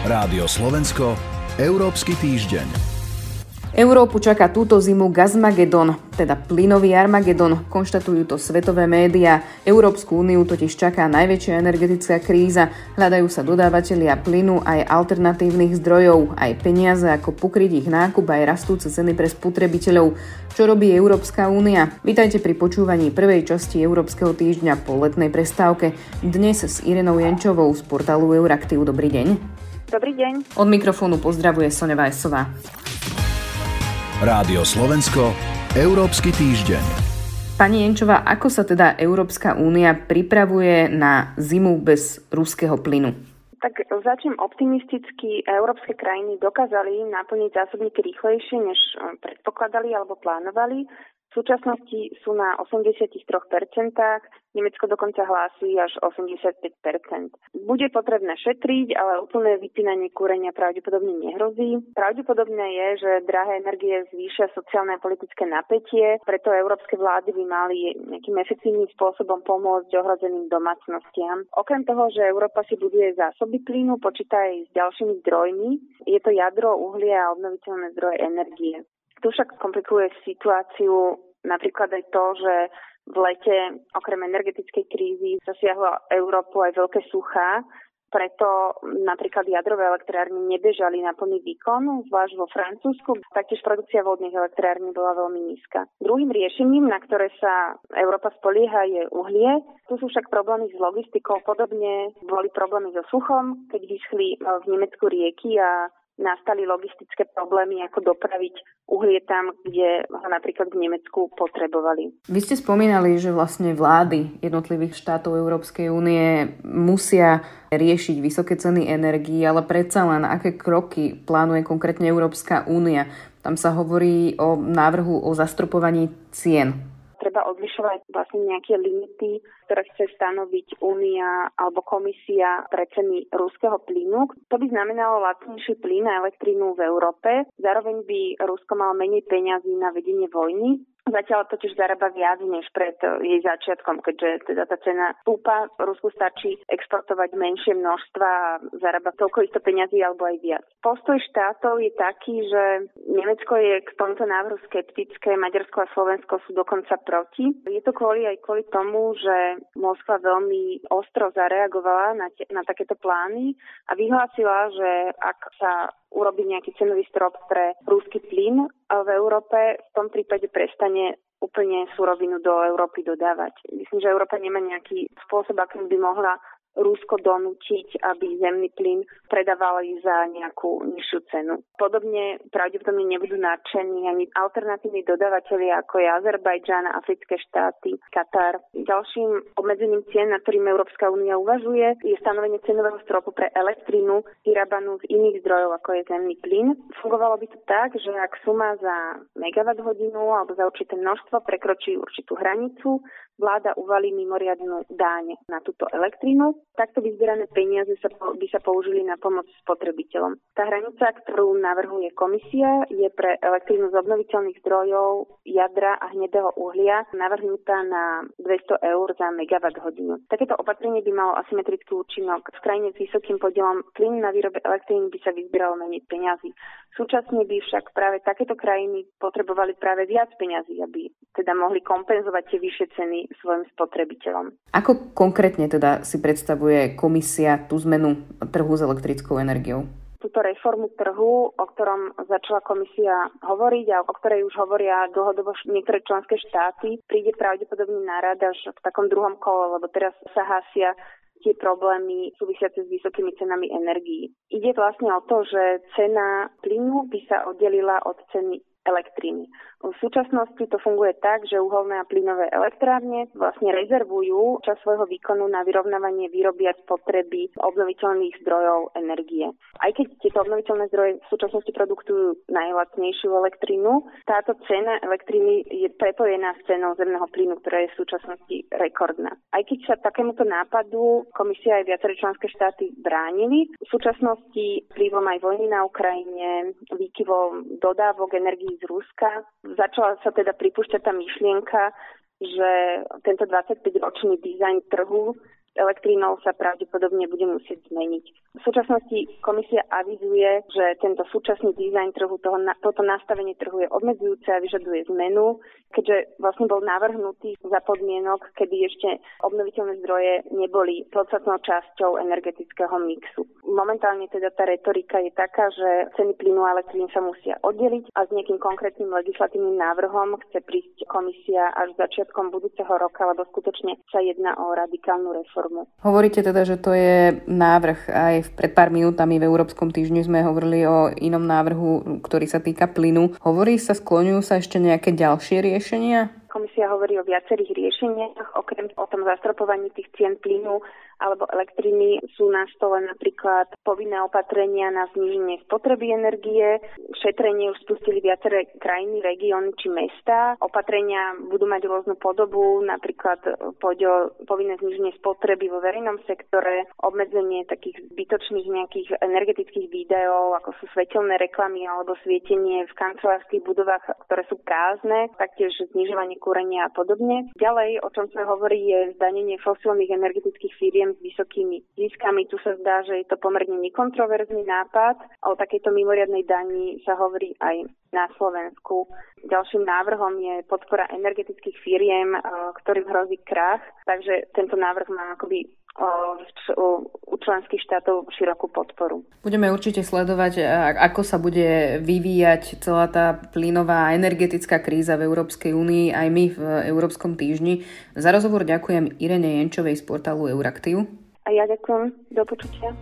Rádio Slovensko, Európsky týždeň. Európu čaká túto zimu Gazmagedon, teda plynový Armagedon, konštatujú to svetové médiá. Európsku úniu totiž čaká najväčšia energetická kríza, hľadajú sa dodávateľia plynu aj alternatívnych zdrojov, aj peniaze ako pokryť ich nákup aj rastúce ceny pre spotrebiteľov. Čo robí Európska únia? Vítajte pri počúvaní prvej časti Európskeho týždňa po letnej prestávke. Dnes s Irenou Jančovou z portálu Euraktiv. Dobrý deň. Dobrý deň. Od mikrofónu pozdravuje Sonja Vajsová. Rádio Slovensko, Európsky týždeň. Pani Jenčová, ako sa teda Európska únia pripravuje na zimu bez ruského plynu? Tak začnem optimisticky. Európske krajiny dokázali naplniť zásobníky rýchlejšie, než eh, predpokladali alebo plánovali. V súčasnosti sú na 83%, Nemecko dokonca hlási až 85%. Bude potrebné šetriť, ale úplné vypínanie kúrenia pravdepodobne nehrozí. Pravdepodobné je, že drahé energie zvýšia sociálne a politické napätie, preto európske vlády by mali nejakým efektívnym spôsobom pomôcť ohrozeným domácnostiam. Okrem toho, že Európa si buduje zásoby plynu, počíta aj s ďalšími zdrojmi. Je to jadro, uhlie a obnoviteľné zdroje energie. Tu však komplikuje situáciu napríklad aj to, že v lete okrem energetickej krízy zasiahla Európu aj veľké suchá, preto napríklad jadrové elektrárne nebežali na plný výkon, zvlášť vo Francúzsku. Taktiež produkcia vodných elektrární bola veľmi nízka. Druhým riešením, na ktoré sa Európa spolieha, je uhlie. Tu sú však problémy s logistikou. Podobne boli problémy so suchom, keď vyschli v Nemecku rieky a nastali logistické problémy, ako dopraviť uhlie tam, kde ho napríklad v Nemecku potrebovali. Vy ste spomínali, že vlastne vlády jednotlivých štátov Európskej únie musia riešiť vysoké ceny energií, ale predsa len aké kroky plánuje konkrétne Európska únia. Tam sa hovorí o návrhu o zastropovaní cien treba odlišovať vlastne nejaké limity, ktoré chce stanoviť Únia alebo komisia pre ceny ruského plynu. To by znamenalo lacnejší plyn a elektrínu v Európe. Zároveň by Rusko malo menej peňazí na vedenie vojny Zatiaľ totiž zarába viac než pred eh, jej začiatkom, keďže teda tá cena stúpa. Rusku stačí exportovať menšie množstva a zarába toľko isto peňazí alebo aj viac. Postoj štátov je taký, že Nemecko je k tomto návrhu skeptické, Maďarsko a Slovensko sú dokonca proti. Je to kvôli aj kvôli tomu, že Moskva veľmi ostro zareagovala na, te, na takéto plány a vyhlásila, že ak sa urobiť nejaký cenový strop pre rúsky plyn v Európe, v tom prípade prestane úplne surovinu do Európy dodávať. Myslím, že Európa nemá nejaký spôsob, akým by mohla Rusko donútiť, aby zemný plyn predávali za nejakú nižšiu cenu. Podobne pravdepodobne nebudú nadšení ani alternatívni dodávateľi ako je Azerbajdžan, africké štáty, Katar. Ďalším obmedzením cien, na ktorým Európska únia uvažuje, je stanovenie cenového stropu pre elektrínu vyrábanú z iných zdrojov ako je zemný plyn. Fungovalo by to tak, že ak suma za megawatt hodinu alebo za určité množstvo prekročí určitú hranicu, vláda uvalí mimoriadnú dáň na túto elektrínu. Takto vyzberané peniaze sa, by sa použili na pomoc spotrebiteľom. Tá hranica, ktorú navrhuje komisia, je pre elektrínu z obnoviteľných zdrojov jadra a hnedého uhlia navrhnutá na 200 eur za megawatt hodinu. Takéto opatrenie by malo asymetrický účinok. V krajine s vysokým podielom plynu na výrobe elektríny by sa vyzbieralo menej peňazí. Súčasne by však práve takéto krajiny potrebovali práve viac peňazí, aby teda mohli kompenzovať tie vyššie ceny svojim spotrebiteľom. Ako konkrétne teda si predstavuje komisia tú zmenu trhu s elektrickou energiou? túto reformu trhu, o ktorom začala komisia hovoriť a o ktorej už hovoria dlhodobo niektoré členské štáty, príde pravdepodobne na rad až v takom druhom kole, lebo teraz sa hasia tie problémy súvisiace s vysokými cenami energií. Ide vlastne o to, že cena plynu by sa oddelila od ceny elektriny. V súčasnosti to funguje tak, že uholné a plynové elektrárne vlastne rezervujú čas svojho výkonu na vyrovnávanie výroby a spotreby obnoviteľných zdrojov energie. Aj keď tieto obnoviteľné zdroje v súčasnosti produkujú najlacnejšiu elektrínu, táto cena elektriny je prepojená s cenou zemného plynu, ktorá je v súčasnosti rekordná. Aj keď sa takémuto nápadu komisia aj viaceré členské štáty bránili, v súčasnosti vplyvom aj vojny na Ukrajine, výkyvom dodávok energií z Ruska, začala sa teda pripúšťať tá myšlienka, že tento 25-ročný dizajn trhu elektrínou sa pravdepodobne bude musieť zmeniť. V súčasnosti komisia avizuje, že tento súčasný dizajn trhu, toho, toto nastavenie trhu je obmedzujúce a vyžaduje zmenu, keďže vlastne bol navrhnutý za podmienok, kedy ešte obnoviteľné zdroje neboli podstatnou časťou energetického mixu. Momentálne teda tá retorika je taká, že ceny plynu a elektrín sa musia oddeliť a s nejakým konkrétnym legislatívnym návrhom chce prísť komisia až začiatkom budúceho roka, lebo skutočne sa jedná o radikálnu reformu. Hovoríte teda, že to je návrh. Aj pred pár minútami v Európskom týždni sme hovorili o inom návrhu, ktorý sa týka plynu. Hovorí sa, skloňujú sa ešte nejaké ďalšie riešenia? Komisia hovorí o viacerých riešeniach, okrem o tom zastropovaní tých cien plynu alebo elektriny sú na stole napríklad povinné opatrenia na zníženie spotreby energie. Šetrenie už spustili viaceré krajiny, regióny či mesta. Opatrenia budú mať rôznu podobu, napríklad povinné zníženie spotreby vo verejnom sektore, obmedzenie takých zbytočných nejakých energetických výdajov, ako sú svetelné reklamy alebo svietenie v kancelárskych budovách, ktoré sú prázdne, taktiež znižovanie kúrenia a podobne. Ďalej, o čom sa hovorí, je zdanenie fosílnych energetických firiem s vysokými ziskami. Tu sa zdá, že je to pomerne nekontroverzný nápad. O takejto mimoriadnej dani sa hovorí aj na Slovensku. Ďalším návrhom je podpora energetických firiem, ktorým hrozí krach. Takže tento návrh má akoby u členských štátov širokú podporu. Budeme určite sledovať, ako sa bude vyvíjať celá tá plynová energetická kríza v Európskej únii aj my v Európskom týždni. Za rozhovor ďakujem Irene Jenčovej z portálu Euraktiv. A ja ďakujem. Do počutia.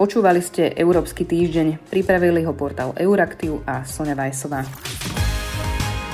Počúvali ste Európsky týždeň, pripravili ho portál Euraktiv a Sonja Vajsová.